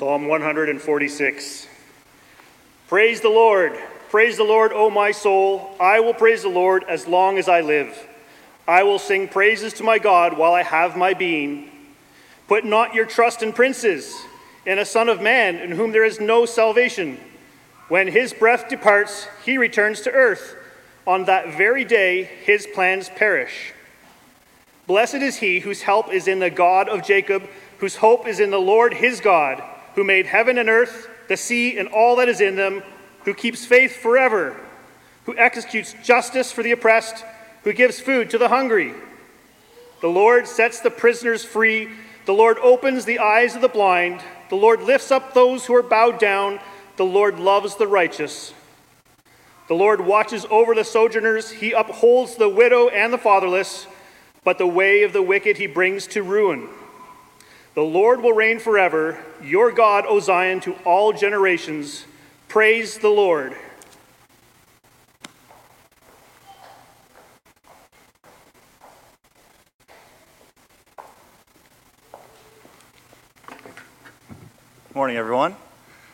Psalm 146. Praise the Lord. Praise the Lord, O my soul. I will praise the Lord as long as I live. I will sing praises to my God while I have my being. Put not your trust in princes, in a son of man in whom there is no salvation. When his breath departs, he returns to earth. On that very day, his plans perish. Blessed is he whose help is in the God of Jacob, whose hope is in the Lord his God, who made heaven and earth, the sea, and all that is in them, who keeps faith forever, who executes justice for the oppressed, who gives food to the hungry. The Lord sets the prisoners free. The Lord opens the eyes of the blind. The Lord lifts up those who are bowed down. The Lord loves the righteous. The Lord watches over the sojourners. He upholds the widow and the fatherless, but the way of the wicked he brings to ruin. The Lord will reign forever. Your God, O Zion, to all generations. Praise the Lord. Morning, everyone.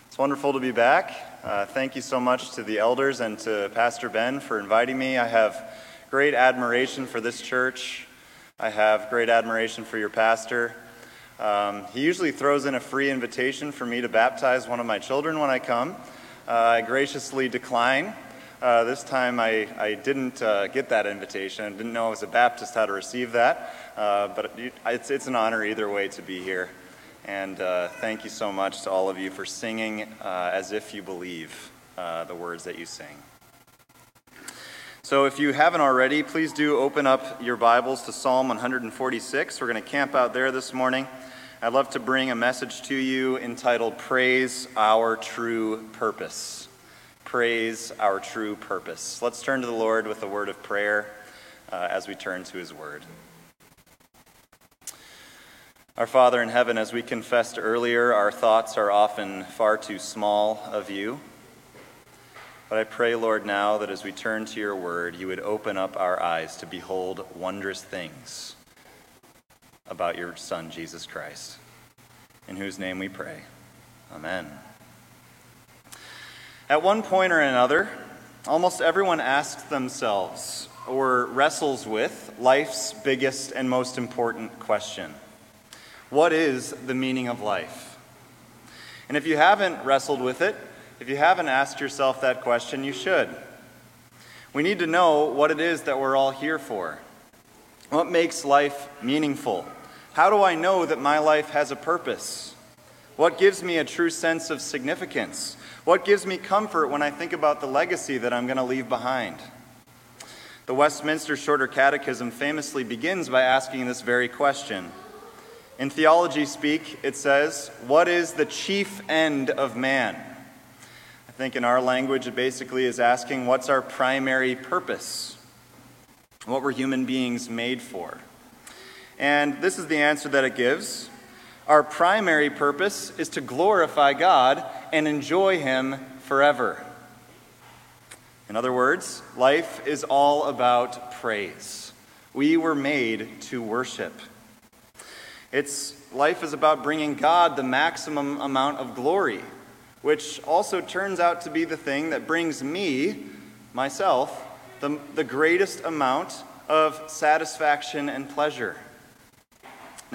It's wonderful to be back. Uh, thank you so much to the elders and to Pastor Ben for inviting me. I have great admiration for this church. I have great admiration for your pastor. Um, he usually throws in a free invitation for me to baptize one of my children when I come. Uh, I graciously decline. Uh, this time I, I didn't uh, get that invitation. Didn't know as a Baptist how to receive that, uh, but it's, it's an honor either way to be here. And uh, thank you so much to all of you for singing uh, as if you believe the words that you sing. So, if you haven't already, please do open up your Bibles to Psalm 146. We're going to camp out there this morning. I'd love to bring a message to you entitled Praise Our True Purpose. Praise Our True Purpose. Let's turn to the Lord with a word of prayer uh, as we turn to His Word. Our Father in heaven, as we confessed earlier, our thoughts are often far too small of you. But I pray, Lord, now that as we turn to your word, you would open up our eyes to behold wondrous things about your Son, Jesus Christ, in whose name we pray. Amen. At one point or another, almost everyone asks themselves or wrestles with life's biggest and most important question. What is the meaning of life? And if you haven't wrestled with it, if you haven't asked yourself that question, you should. We need to know what it is that we're all here for. What makes life meaningful? How do I know that my life has a purpose? What gives me a true sense of significance? What gives me comfort when I think about the legacy that I'm going to leave behind? The Westminster Shorter Catechism famously begins by asking this very question. In theology speak, it says, What is the chief end of man? I think in our language, it basically is asking, What's our primary purpose? What were human beings made for? And this is the answer that it gives. Our primary purpose is to glorify God and enjoy Him forever. In other words, life is all about praise. We were made to worship. It's life is about bringing God the maximum amount of glory, which also turns out to be the thing that brings me, myself, the, the greatest amount of satisfaction and pleasure.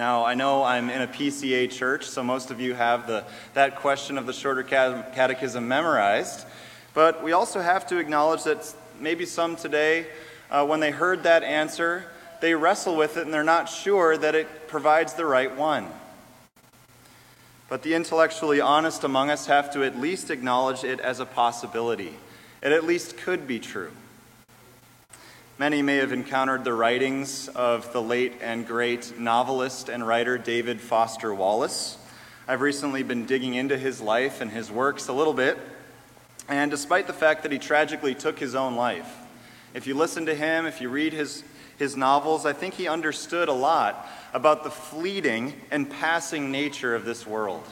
Now, I know I'm in a PCA church, so most of you have the, that question of the shorter catechism memorized. But we also have to acknowledge that maybe some today, uh, when they heard that answer, they wrestle with it and they're not sure that it provides the right one. But the intellectually honest among us have to at least acknowledge it as a possibility. It at least could be true. Many may have encountered the writings of the late and great novelist and writer David Foster Wallace. I've recently been digging into his life and his works a little bit, and despite the fact that he tragically took his own life, if you listen to him, if you read his his novels, I think he understood a lot about the fleeting and passing nature of this world.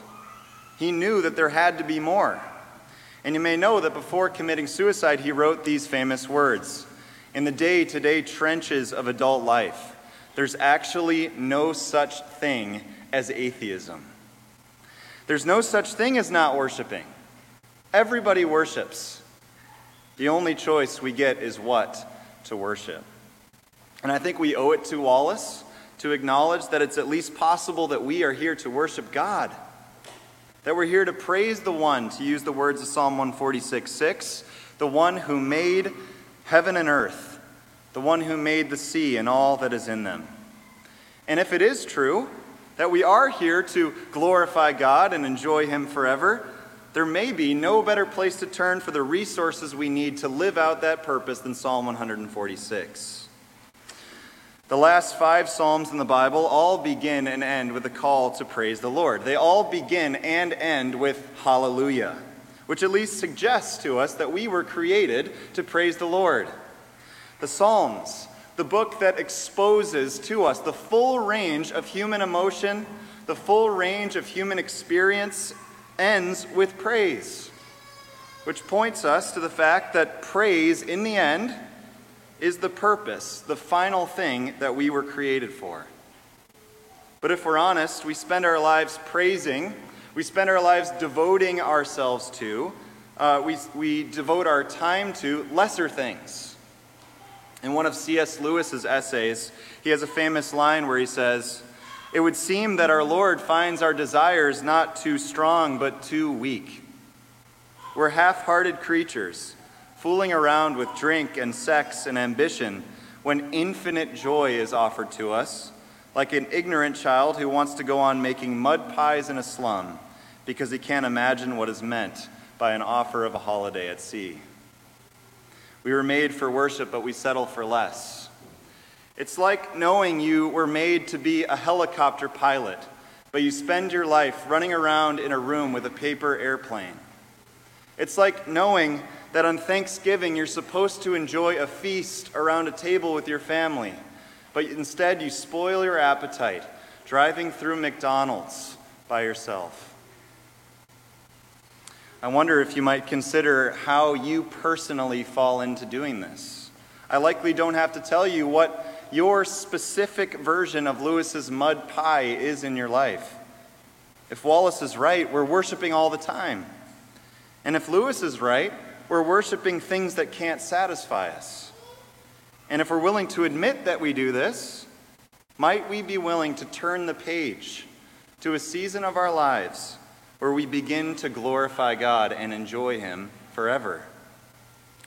He knew that there had to be more. And you may know that before committing suicide, he wrote these famous words In the day to day trenches of adult life, there's actually no such thing as atheism. There's no such thing as not worshiping. Everybody worships. The only choice we get is what to worship. And I think we owe it to Wallace to acknowledge that it's at least possible that we are here to worship God. That we're here to praise the one, to use the words of Psalm 146 6, the one who made heaven and earth, the one who made the sea and all that is in them. And if it is true that we are here to glorify God and enjoy Him forever, there may be no better place to turn for the resources we need to live out that purpose than Psalm 146. The last five Psalms in the Bible all begin and end with a call to praise the Lord. They all begin and end with hallelujah, which at least suggests to us that we were created to praise the Lord. The Psalms, the book that exposes to us the full range of human emotion, the full range of human experience, ends with praise, which points us to the fact that praise, in the end, is the purpose, the final thing that we were created for. But if we're honest, we spend our lives praising, we spend our lives devoting ourselves to, uh, we, we devote our time to lesser things. In one of C.S. Lewis's essays, he has a famous line where he says, It would seem that our Lord finds our desires not too strong, but too weak. We're half hearted creatures fooling around with drink and sex and ambition when infinite joy is offered to us, like an ignorant child who wants to go on making mud pies in a slum because he can't imagine what is meant by an offer of a holiday at sea. We were made for worship, but we settle for less. It's like knowing you were made to be a helicopter pilot, but you spend your life running around in a room with a paper airplane. It's like knowing that on Thanksgiving you're supposed to enjoy a feast around a table with your family, but instead you spoil your appetite driving through McDonald's by yourself. I wonder if you might consider how you personally fall into doing this. I likely don't have to tell you what your specific version of Lewis's mud pie is in your life. If Wallace is right, we're worshiping all the time. And if Lewis is right, we're worshiping things that can't satisfy us. And if we're willing to admit that we do this, might we be willing to turn the page to a season of our lives where we begin to glorify God and enjoy Him forever?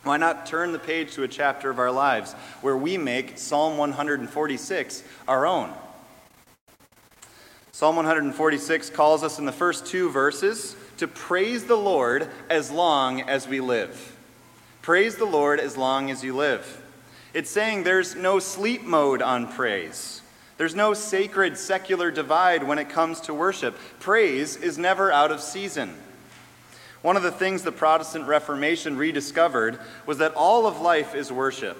Why not turn the page to a chapter of our lives where we make Psalm 146 our own? Psalm 146 calls us in the first two verses to praise the Lord as long as we live. Praise the Lord as long as you live. It's saying there's no sleep mode on praise. There's no sacred secular divide when it comes to worship. Praise is never out of season. One of the things the Protestant Reformation rediscovered was that all of life is worship,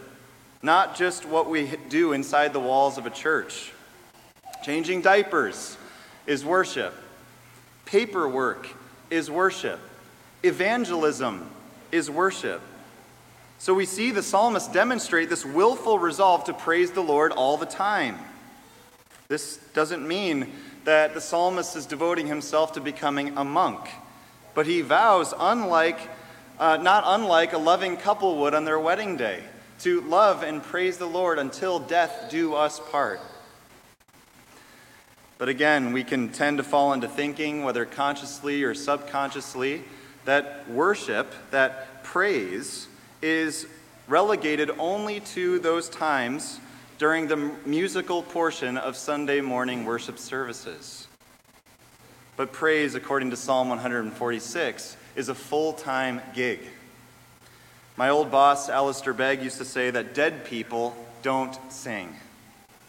not just what we do inside the walls of a church. Changing diapers is worship. Paperwork is worship. Evangelism is worship. So we see the psalmist demonstrate this willful resolve to praise the Lord all the time. This doesn't mean that the psalmist is devoting himself to becoming a monk, but he vows, unlike, uh, not unlike a loving couple would on their wedding day, to love and praise the Lord until death do us part. But again, we can tend to fall into thinking, whether consciously or subconsciously, that worship, that praise, is relegated only to those times during the musical portion of Sunday morning worship services. But praise, according to Psalm 146, is a full time gig. My old boss, Alistair Begg, used to say that dead people don't sing.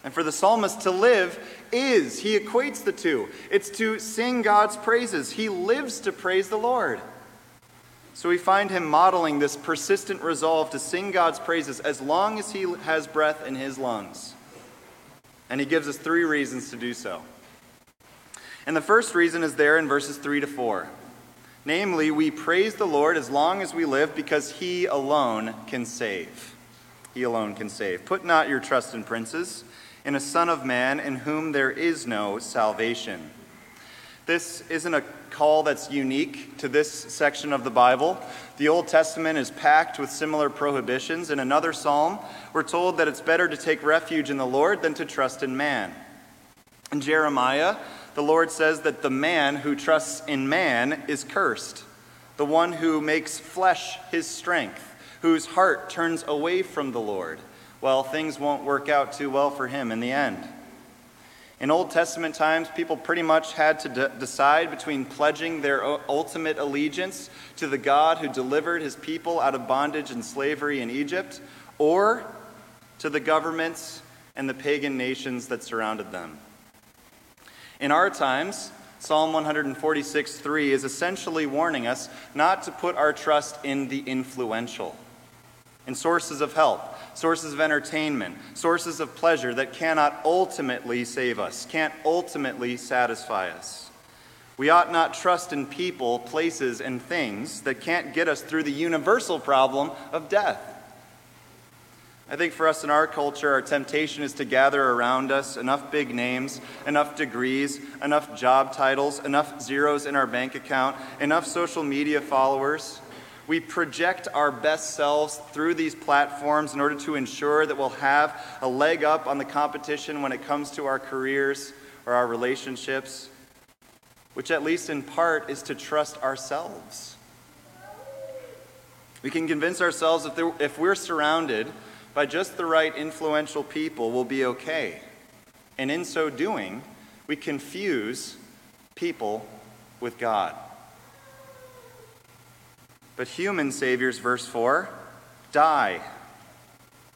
And for the psalmist to live is, he equates the two. It's to sing God's praises. He lives to praise the Lord. So we find him modeling this persistent resolve to sing God's praises as long as he has breath in his lungs. And he gives us three reasons to do so. And the first reason is there in verses 3 to 4. Namely, we praise the Lord as long as we live because he alone can save. He alone can save. Put not your trust in princes in a Son of Man in whom there is no salvation. This isn't a call that's unique to this section of the Bible. The Old Testament is packed with similar prohibitions. In another psalm, we're told that it's better to take refuge in the Lord than to trust in man. In Jeremiah, the Lord says that the man who trusts in man is cursed, the one who makes flesh his strength, whose heart turns away from the Lord. Well, things won't work out too well for him in the end. In Old Testament times, people pretty much had to de- decide between pledging their ultimate allegiance to the God who delivered his people out of bondage and slavery in Egypt, or to the governments and the pagan nations that surrounded them. In our times, Psalm 146 3 is essentially warning us not to put our trust in the influential, in sources of help, sources of entertainment, sources of pleasure that cannot ultimately save us, can't ultimately satisfy us. We ought not trust in people, places, and things that can't get us through the universal problem of death. I think for us in our culture, our temptation is to gather around us enough big names, enough degrees, enough job titles, enough zeros in our bank account, enough social media followers we project our best selves through these platforms in order to ensure that we'll have a leg up on the competition when it comes to our careers or our relationships, which, at least in part, is to trust ourselves. We can convince ourselves there, if we're surrounded by just the right influential people, we'll be okay. And in so doing, we confuse people with God. But human saviors, verse 4, die.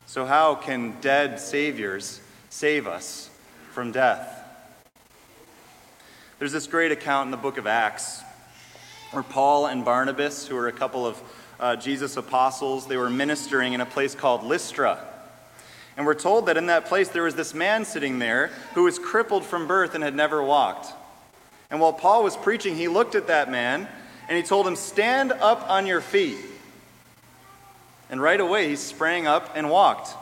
So, how can dead saviors save us from death? There's this great account in the book of Acts where Paul and Barnabas, who were a couple of uh, Jesus' apostles, they were ministering in a place called Lystra. And we're told that in that place there was this man sitting there who was crippled from birth and had never walked. And while Paul was preaching, he looked at that man and he told him, Stand up on your feet. And right away, he sprang up and walked.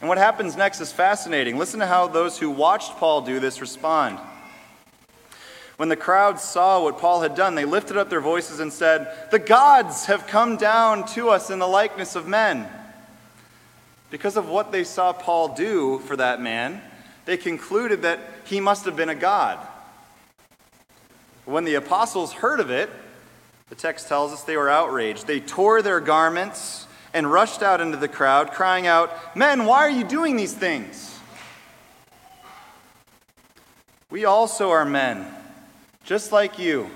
And what happens next is fascinating. Listen to how those who watched Paul do this respond. When the crowd saw what Paul had done, they lifted up their voices and said, The gods have come down to us in the likeness of men. Because of what they saw Paul do for that man, they concluded that he must have been a god. When the apostles heard of it, the text tells us they were outraged. They tore their garments and rushed out into the crowd, crying out, Men, why are you doing these things? We also are men, just like you.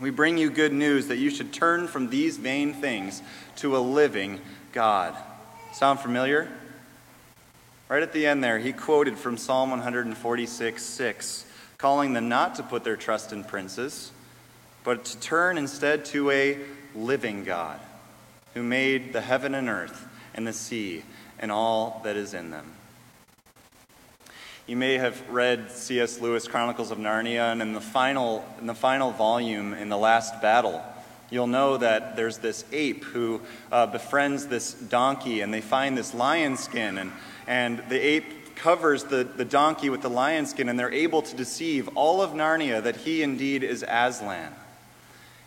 We bring you good news that you should turn from these vain things to a living God. Sound familiar? Right at the end there, he quoted from Psalm 146 6, calling them not to put their trust in princes but to turn instead to a living God who made the heaven and earth and the sea and all that is in them. You may have read C.S. Lewis' Chronicles of Narnia, and in the final, in the final volume, in the last battle, you'll know that there's this ape who uh, befriends this donkey, and they find this lion skin, and, and the ape covers the, the donkey with the lion skin, and they're able to deceive all of Narnia that he indeed is Aslan.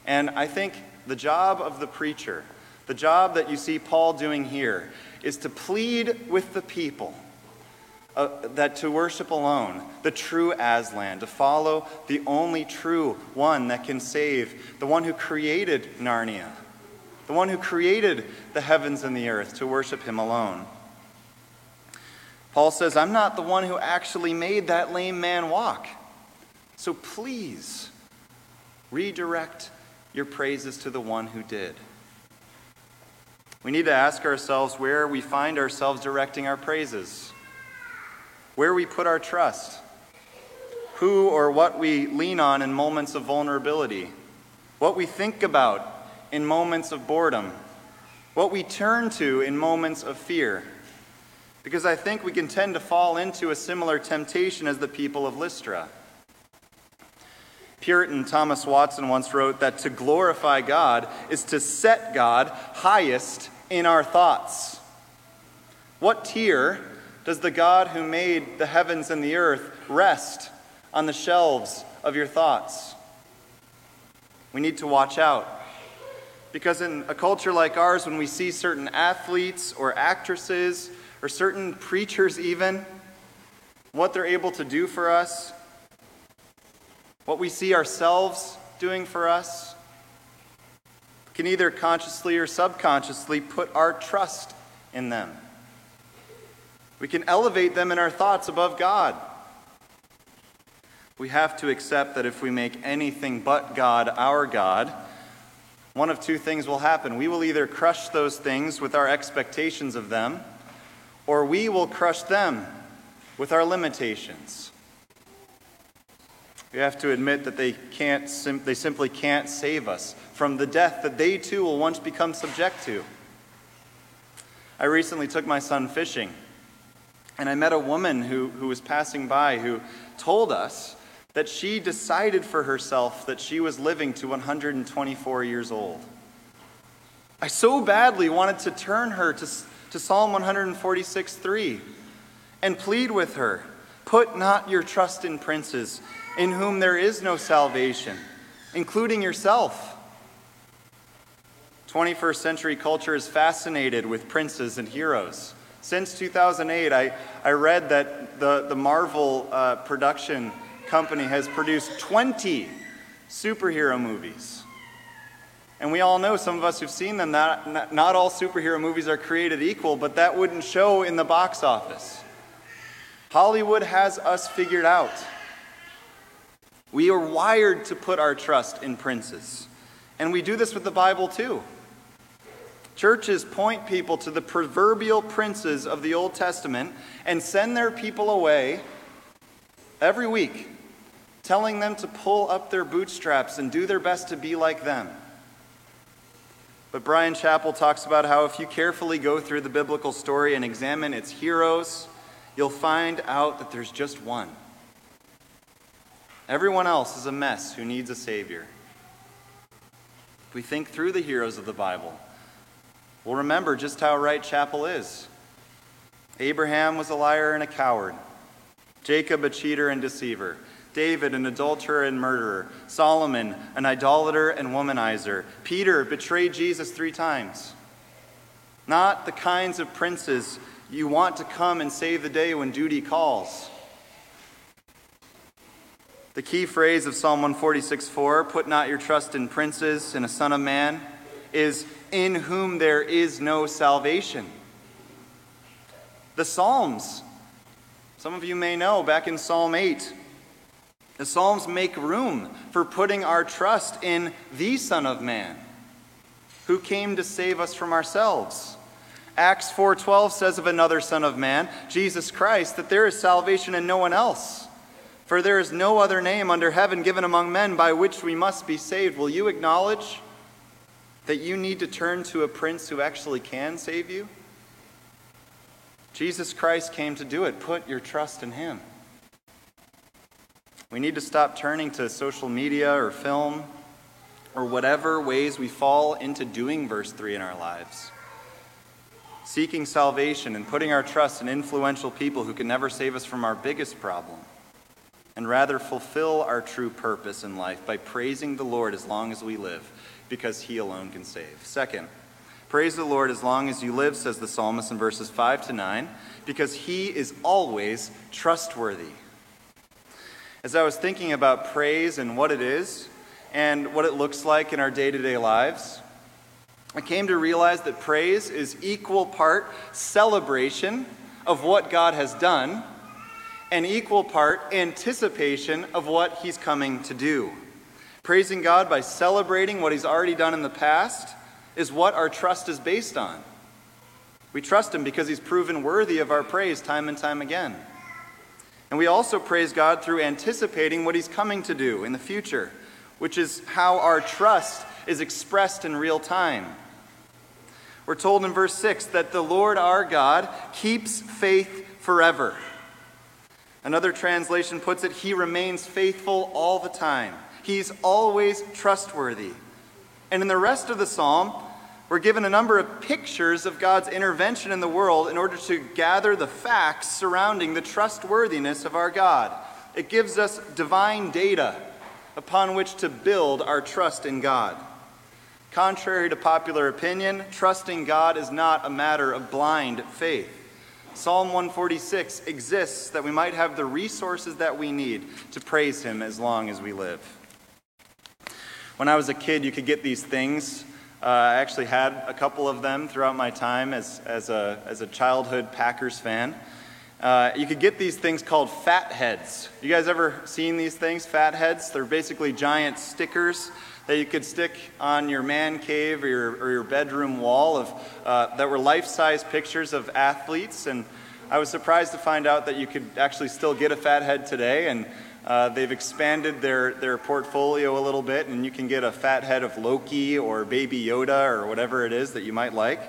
And I think the job of the preacher, the job that you see Paul doing here, is to plead with the people uh, that to worship alone, the true Aslan, to follow the only true one that can save, the one who created Narnia, the one who created the heavens and the earth, to worship him alone. Paul says, I'm not the one who actually made that lame man walk. So please redirect your praises to the one who did. We need to ask ourselves where we find ourselves directing our praises, where we put our trust, who or what we lean on in moments of vulnerability, what we think about in moments of boredom, what we turn to in moments of fear. Because I think we can tend to fall into a similar temptation as the people of Lystra. Puritan Thomas Watson once wrote that to glorify God is to set God highest in our thoughts. What tier does the God who made the heavens and the earth rest on the shelves of your thoughts. We need to watch out. Because in a culture like ours, when we see certain athletes or actresses or certain preachers, even, what they're able to do for us, what we see ourselves doing for us, can either consciously or subconsciously put our trust in them. We can elevate them in our thoughts above God. We have to accept that if we make anything but God our God, one of two things will happen. We will either crush those things with our expectations of them, or we will crush them with our limitations. We have to admit that they, can't, they simply can't save us from the death that they too will once become subject to. I recently took my son fishing, and I met a woman who, who was passing by who told us that she decided for herself that she was living to 124 years old. I so badly wanted to turn her to, to Psalm 146 3 and plead with her Put not your trust in princes, in whom there is no salvation, including yourself. 21st century culture is fascinated with princes and heroes. Since 2008, I, I read that the, the Marvel uh, production company has produced 20 superhero movies. And we all know, some of us who've seen them, that not, not all superhero movies are created equal, but that wouldn't show in the box office. Hollywood has us figured out. We are wired to put our trust in princes. And we do this with the Bible too. Churches point people to the proverbial princes of the Old Testament and send their people away every week telling them to pull up their bootstraps and do their best to be like them. But Bryan Chapell talks about how if you carefully go through the biblical story and examine its heroes, you'll find out that there's just one. Everyone else is a mess who needs a Savior. If we think through the heroes of the Bible, we'll remember just how right Chapell is. Abraham was a liar and a coward, Jacob, a cheater and deceiver. David, an adulterer and murderer, Solomon, an idolater and womanizer, Peter betrayed Jesus three times. Not the kinds of princes you want to come and save the day when duty calls. The key phrase of Psalm 146 4, put not your trust in princes, in a son of man, is in whom there is no salvation. The Psalms, some of you may know, back in Psalm 8, the Psalms make room for putting our trust in the Son of Man, who came to save us from ourselves. Acts 4:12 says of another son of man, Jesus Christ, that there is salvation in no one else. For there is no other name under heaven given among men by which we must be saved. Will you acknowledge that you need to turn to a prince who actually can save you? Jesus Christ came to do it. Put your trust in him. We need to stop turning to social media or film or whatever ways we fall into doing verse 3 in our lives. Seeking salvation and putting our trust in influential people who can never save us from our biggest problem, and rather fulfill our true purpose in life by praising the Lord as long as we live, because He alone can save. Second, praise the Lord as long as you live, says the psalmist in verses 5 to 9, because He is always trustworthy. As I was thinking about praise and what it is and what it looks like in our day to day lives, I came to realize that praise is equal part celebration of what God has done and equal part anticipation of what He's coming to do. Praising God by celebrating what He's already done in the past is what our trust is based on. We trust Him because He's proven worthy of our praise time and time again. And we also praise God through anticipating what He's coming to do in the future, which is how our trust is expressed in real time. We're told in verse 6 that the Lord our God keeps faith forever. Another translation puts it, He remains faithful all the time. He's always trustworthy. And in the rest of the psalm, we're given a number of pictures of God's intervention in the world in order to gather the facts surrounding the trustworthiness of our God. It gives us divine data upon which to build our trust in God. Contrary to popular opinion, trusting God is not a matter of blind faith. Psalm 146 exists that we might have the resources that we need to praise Him as long as we live. When I was a kid, you could get these things. Uh, I actually had a couple of them throughout my time as, as, a, as a childhood Packers fan. Uh, you could get these things called fat heads. You guys ever seen these things, fat heads? They're basically giant stickers that you could stick on your man cave or your, or your bedroom wall of, uh, that were life size pictures of athletes. And I was surprised to find out that you could actually still get a fat head today. And uh, they've expanded their, their portfolio a little bit, and you can get a fat head of Loki or Baby Yoda or whatever it is that you might like.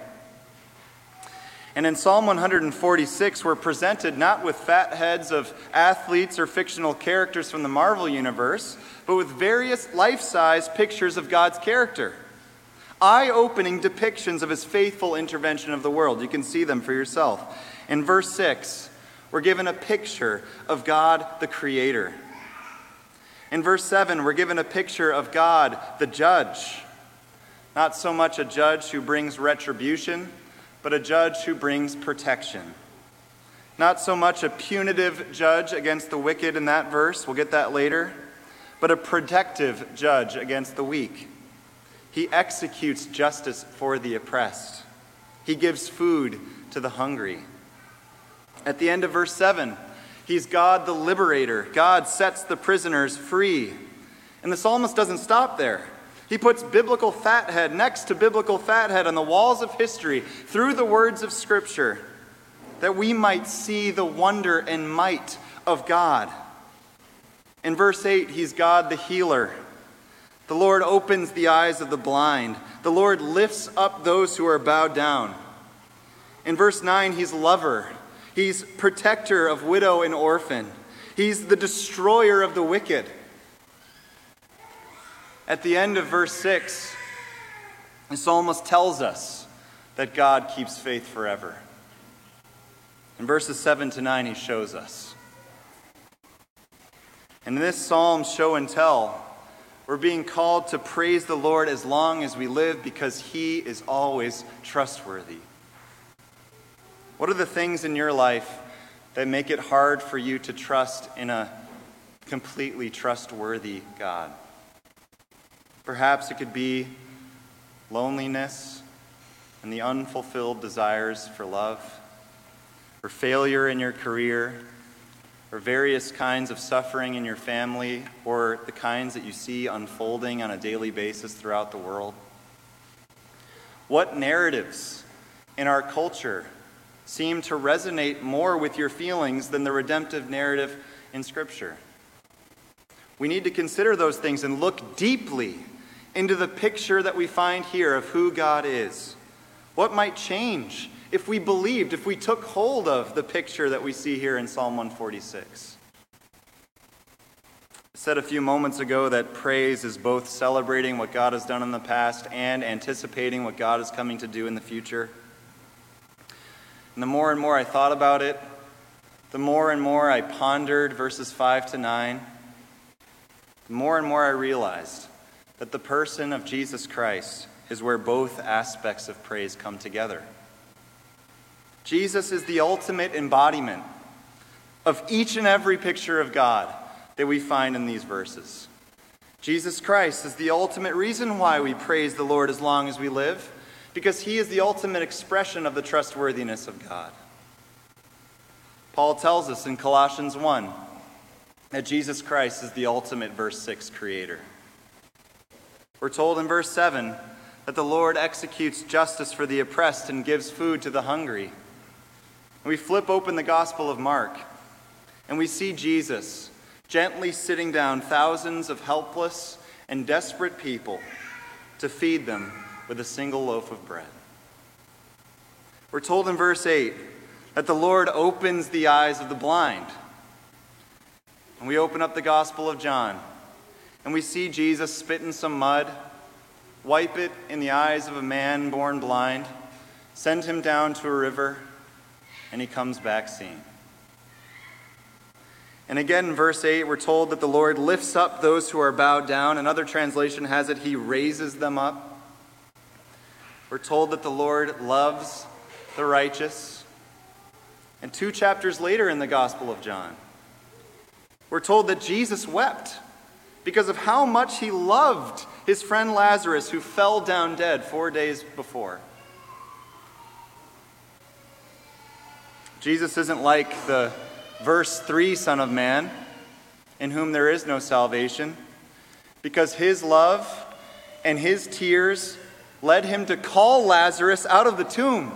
And in Psalm 146, we're presented not with fat heads of athletes or fictional characters from the Marvel Universe, but with various life size pictures of God's character. Eye opening depictions of his faithful intervention of the world. You can see them for yourself. In verse 6, we're given a picture of God the Creator. In verse 7, we're given a picture of God the Judge. Not so much a judge who brings retribution but a judge who brings protection. Not so much a punitive judge against the wicked in that verse, we'll get that later, but a protective judge against the weak. He executes justice for the oppressed. He gives food to the hungry. At the end of verse 7, he's God the liberator. God sets the prisoners free. And the psalmist doesn't stop there. He puts biblical fathead next to biblical fathead on the walls of history through the words of Scripture that we might see the wonder and might of God. In verse 8, he's God the healer. The Lord opens the eyes of the blind. The Lord lifts up those who are bowed down. In verse 9, he's lover. He's protector of widow and orphan. He's the destroyer of the wicked. At the end of verse 6, the psalmist tells us that God keeps faith forever. In verses 7 to 9, he shows us. In this psalm, show and tell, we're being called to praise the Lord as long as we live because he is always trustworthy. What are the things in your life that make it hard for you to trust in a completely trustworthy God? Perhaps it could be loneliness and the unfulfilled desires for love, or failure in your career, or various kinds of suffering in your family, or the kinds that you see unfolding on a daily basis throughout the world. What narratives in our culture seem to resonate more with your feelings than the redemptive narrative in Scripture? We need to consider those things and look deeply into the picture that we find here of who God is. What might change if we believed, if we took hold of the picture that we see here in Psalm 146? I said a few moments ago that praise is both celebrating what God has done in the past and anticipating what God is coming to do in the future. And the more and more I thought about it, the more and more I pondered verses 5 to 9, the more and more I realized that the person of Jesus Christ is where both aspects of praise come together. Jesus is the ultimate embodiment of each and every picture of God that we find in these verses. Jesus Christ is the ultimate reason why we praise the Lord as long as we live, because he is the ultimate expression of the trustworthiness of God. Paul tells us in Colossians 1 that Jesus Christ is the ultimate, verse 6, creator. We're told in verse 7 that the Lord executes justice for the oppressed and gives food to the hungry. We flip open the Gospel of Mark and we see Jesus gently sitting down thousands of helpless and desperate people to feed them with a single loaf of bread. We're told in verse 8 that the Lord opens the eyes of the blind. And we open up the Gospel of John and we see Jesus spit in some mud, wipe it in the eyes of a man born blind, send him down to a river, and he comes back seeing. And again in verse 8, we're told that the Lord lifts up those who are bowed down. Another translation has it, He raises them up. We're told that the Lord loves the righteous. And two chapters later in the Gospel of John, we're told that Jesus wept because of how much he loved his friend Lazarus, who fell down dead four days before. Jesus isn't like the verse 3 Son of Man, in whom there is no salvation, because his love and his tears led him to call Lazarus out of the tomb.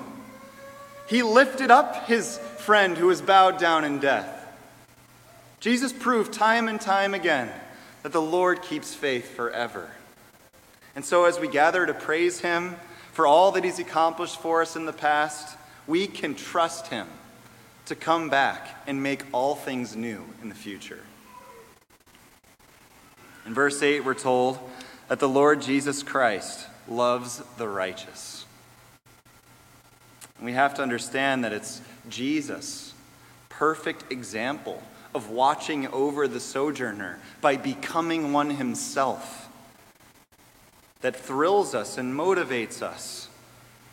He lifted up his friend who was bowed down in death. Jesus proved time and time again that the Lord keeps faith forever. And so, as we gather to praise Him for all that He's accomplished for us in the past, we can trust Him to come back and make all things new in the future. In verse 8, we're told that the Lord Jesus Christ loves the righteous. And we have to understand that it's Jesus, perfect example of watching over the sojourner by becoming one himself, that thrills us and motivates us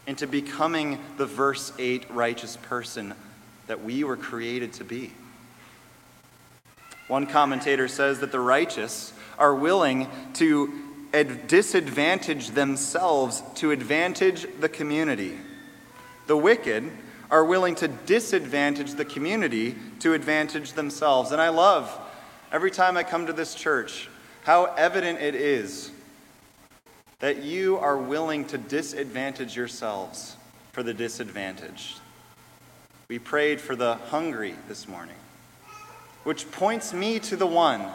into becoming the verse 8 righteous person that we were created to be. One commentator says that the righteous are willing to disadvantage themselves to advantage the community. The wicked are willing to disadvantage the community to advantage themselves. And I love every time I come to this church how evident it is that you are willing to disadvantage yourselves for the disadvantaged. We prayed for the hungry this morning, which points me to the one,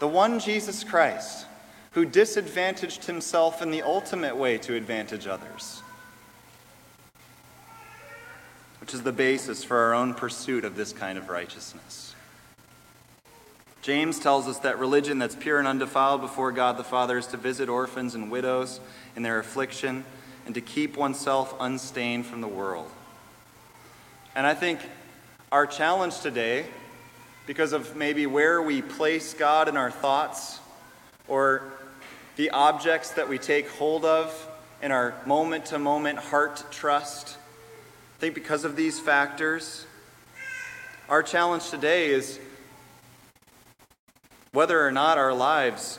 the one Jesus Christ, who disadvantaged himself in the ultimate way to advantage others, which is the basis for our own pursuit of this kind of righteousness. James tells us that religion that's pure and undefiled before God the Father is to visit orphans and widows in their affliction and to keep oneself unstained from the world. And I think our challenge today, because of maybe where we place God in our thoughts or the objects that we take hold of in our moment to moment heart trust, I think because of these factors, our challenge today is whether or not our lives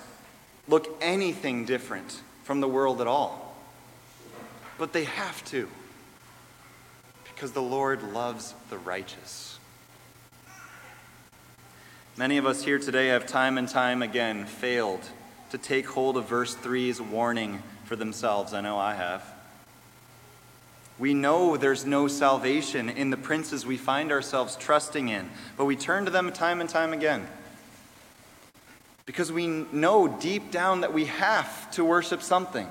look anything different from the world at all. But they have to because the Lord loves the righteous. Many of us here today have time and time again failed to take hold of verse 3's warning for themselves. I know I have. We know there's no salvation in the princes we find ourselves trusting in, but we turn to them time and time again. Because we know deep down that we have to worship something.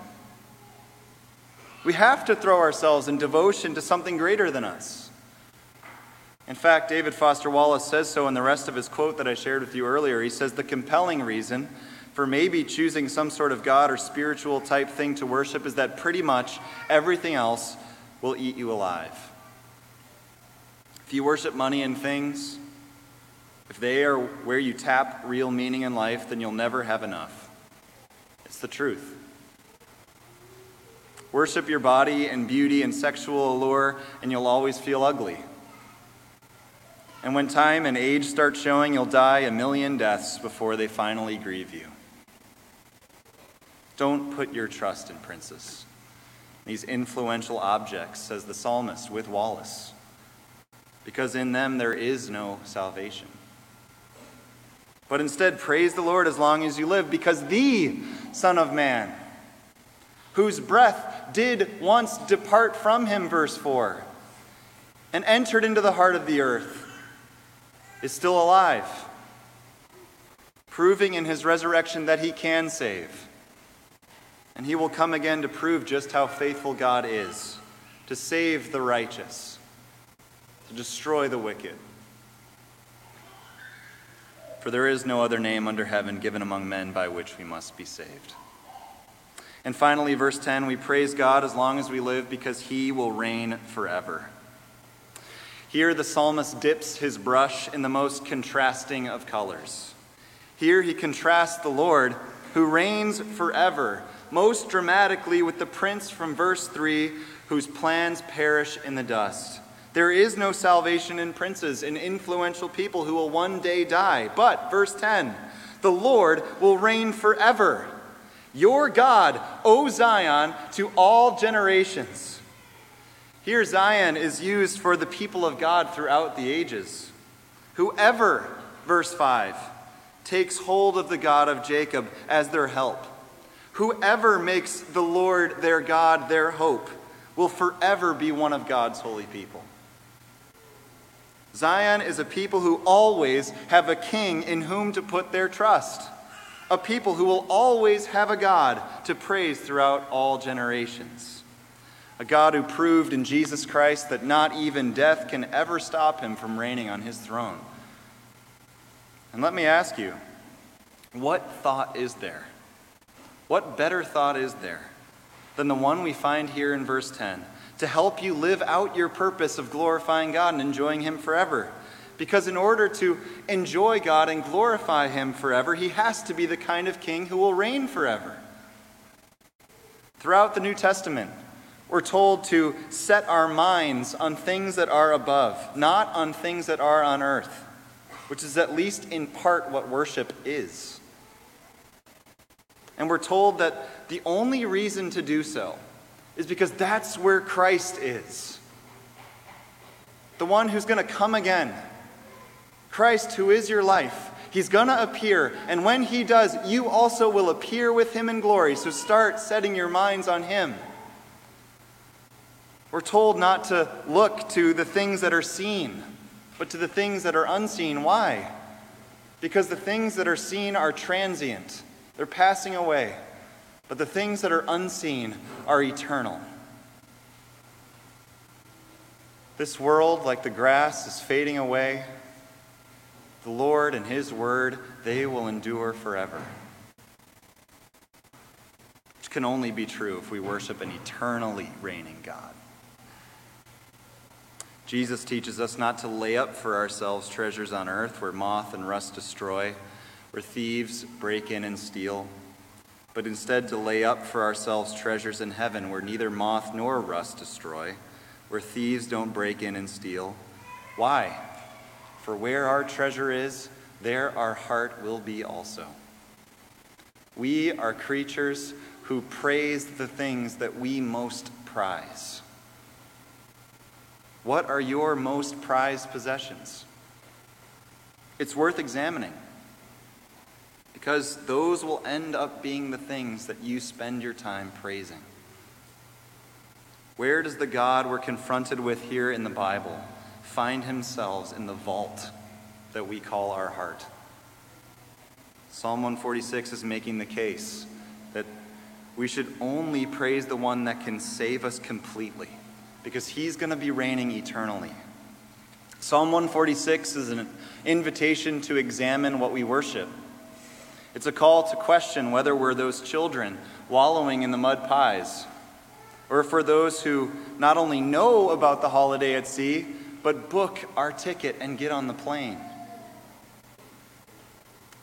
We have to throw ourselves in devotion to something greater than us. In fact, David Foster Wallace says so in the rest of his quote that I shared with you earlier. He says the compelling reason for maybe choosing some sort of God or spiritual type thing to worship is that pretty much everything else will eat you alive. If you worship money and things, if they are where you tap real meaning in life, then you'll never have enough. It's the truth. Worship your body and beauty and sexual allure, and you'll always feel ugly. And when time and age start showing, you'll die a million deaths before they finally grieve you. Don't put your trust in princes, these influential objects, says the psalmist with Wallace, because in them there is no salvation. But instead, praise the Lord as long as you live, because the Son of Man, whose breath did once depart from him, verse 4, and entered into the heart of the earth, is still alive, proving in his resurrection that he can save. And he will come again to prove just how faithful God is, to save the righteous, to destroy the wicked. For there is no other name under heaven given among men by which we must be saved. And finally, verse 10 we praise God as long as we live because he will reign forever. Here, the psalmist dips his brush in the most contrasting of colors. Here, he contrasts the Lord, who reigns forever, most dramatically with the prince from verse 3, whose plans perish in the dust. There is no salvation in princes, in influential people who will one day die. But, verse 10, the Lord will reign forever. Your God, O Zion, to all generations. Here, Zion is used for the people of God throughout the ages. Whoever, verse 5, takes hold of the God of Jacob as their help, whoever makes the Lord their God their hope, will forever be one of God's holy people. Zion is a people who always have a king in whom to put their trust, a people who will always have a God to praise throughout all generations, a God who proved in Jesus Christ that not even death can ever stop him from reigning on his throne. And let me ask you, what thought is there? What better thought is there than the one we find here in verse 10? to help you live out your purpose of glorifying God and enjoying Him forever. Because in order to enjoy God and glorify Him forever, He has to be the kind of king who will reign forever. Throughout the New Testament, we're told to set our minds on things that are above, not on things that are on earth, which is at least in part what worship is. And we're told that the only reason to do so is because that's where Christ is. The one who's going to come again. Christ, who is your life. He's going to appear, and when he does, you also will appear with him in glory. So start setting your minds on him. We're told not to look to the things that are seen, but to the things that are unseen. Why? Because the things that are seen are transient, they're passing away. But the things that are unseen are eternal. This world, like the grass, is fading away. The Lord and His Word, they will endure forever. Which can only be true if we worship an eternally reigning God. Jesus teaches us not to lay up for ourselves treasures on earth where moth and rust destroy, where thieves break in and steal but instead to lay up for ourselves treasures in heaven where neither moth nor rust destroy, where thieves don't break in and steal. Why? For where our treasure is, there our heart will be also. We are creatures who praise the things that we most prize. What are your most prized possessions? It's worth examining because those will end up being the things that you spend your time praising. Where does the God we're confronted with here in the Bible find himself in the vault that we call our heart? Psalm 146 is making the case that we should only praise the one that can save us completely because he's going to be reigning eternally. Psalm 146 is an invitation to examine what we worship. It's a call to question whether we're those children wallowing in the mud pies, or for those who not only know about the holiday at sea, but book our ticket and get on the plane.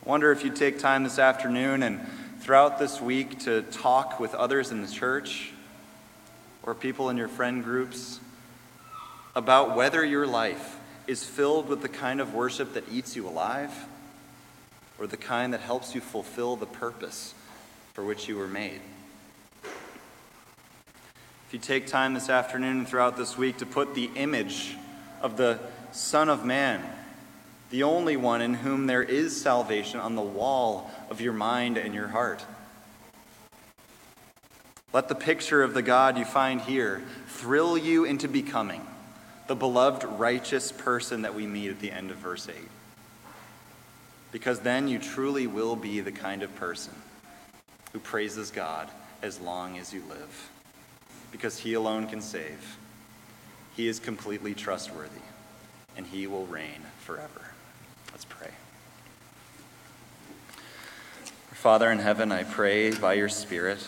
I wonder if you'd take time this afternoon and throughout this week to talk with others in the church or people in your friend groups about whether your life is filled with the kind of worship that eats you alive or the kind that helps you fulfill the purpose for which you were made. If you take time this afternoon and throughout this week to put the image of the Son of Man, the only one in whom there is salvation, on the wall of your mind and your heart. Let the picture of the God you find here thrill you into becoming the beloved righteous person that we meet at the end of verse 8 because then you truly will be the kind of person who praises God as long as you live, because He alone can save. He is completely trustworthy, and He will reign forever. Let's pray. Father in heaven, I pray by your Spirit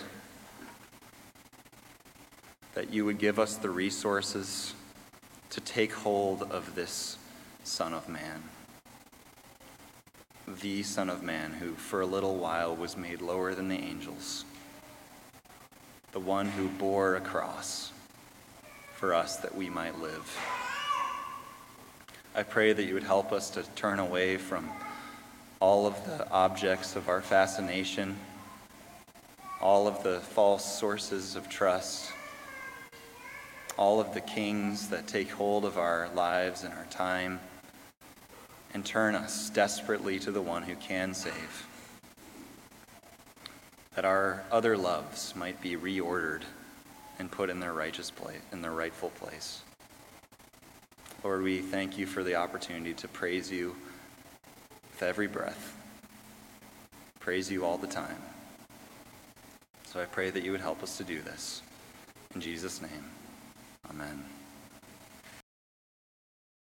that you would give us the resources to take hold of this Son of Man. The Son of Man, who for a little while was made lower than the angels. The one who bore a cross for us that we might live. I pray that you would help us to turn away from all of the objects of our fascination, all of the false sources of trust, all of the kings that take hold of our lives and our time, and turn us desperately to the one who can save. That our other loves might be reordered and put in their righteous place, in their rightful place. Lord, we thank you for the opportunity to praise you with every breath. Praise you all the time. So I pray that you would help us to do this. In Jesus' name, amen.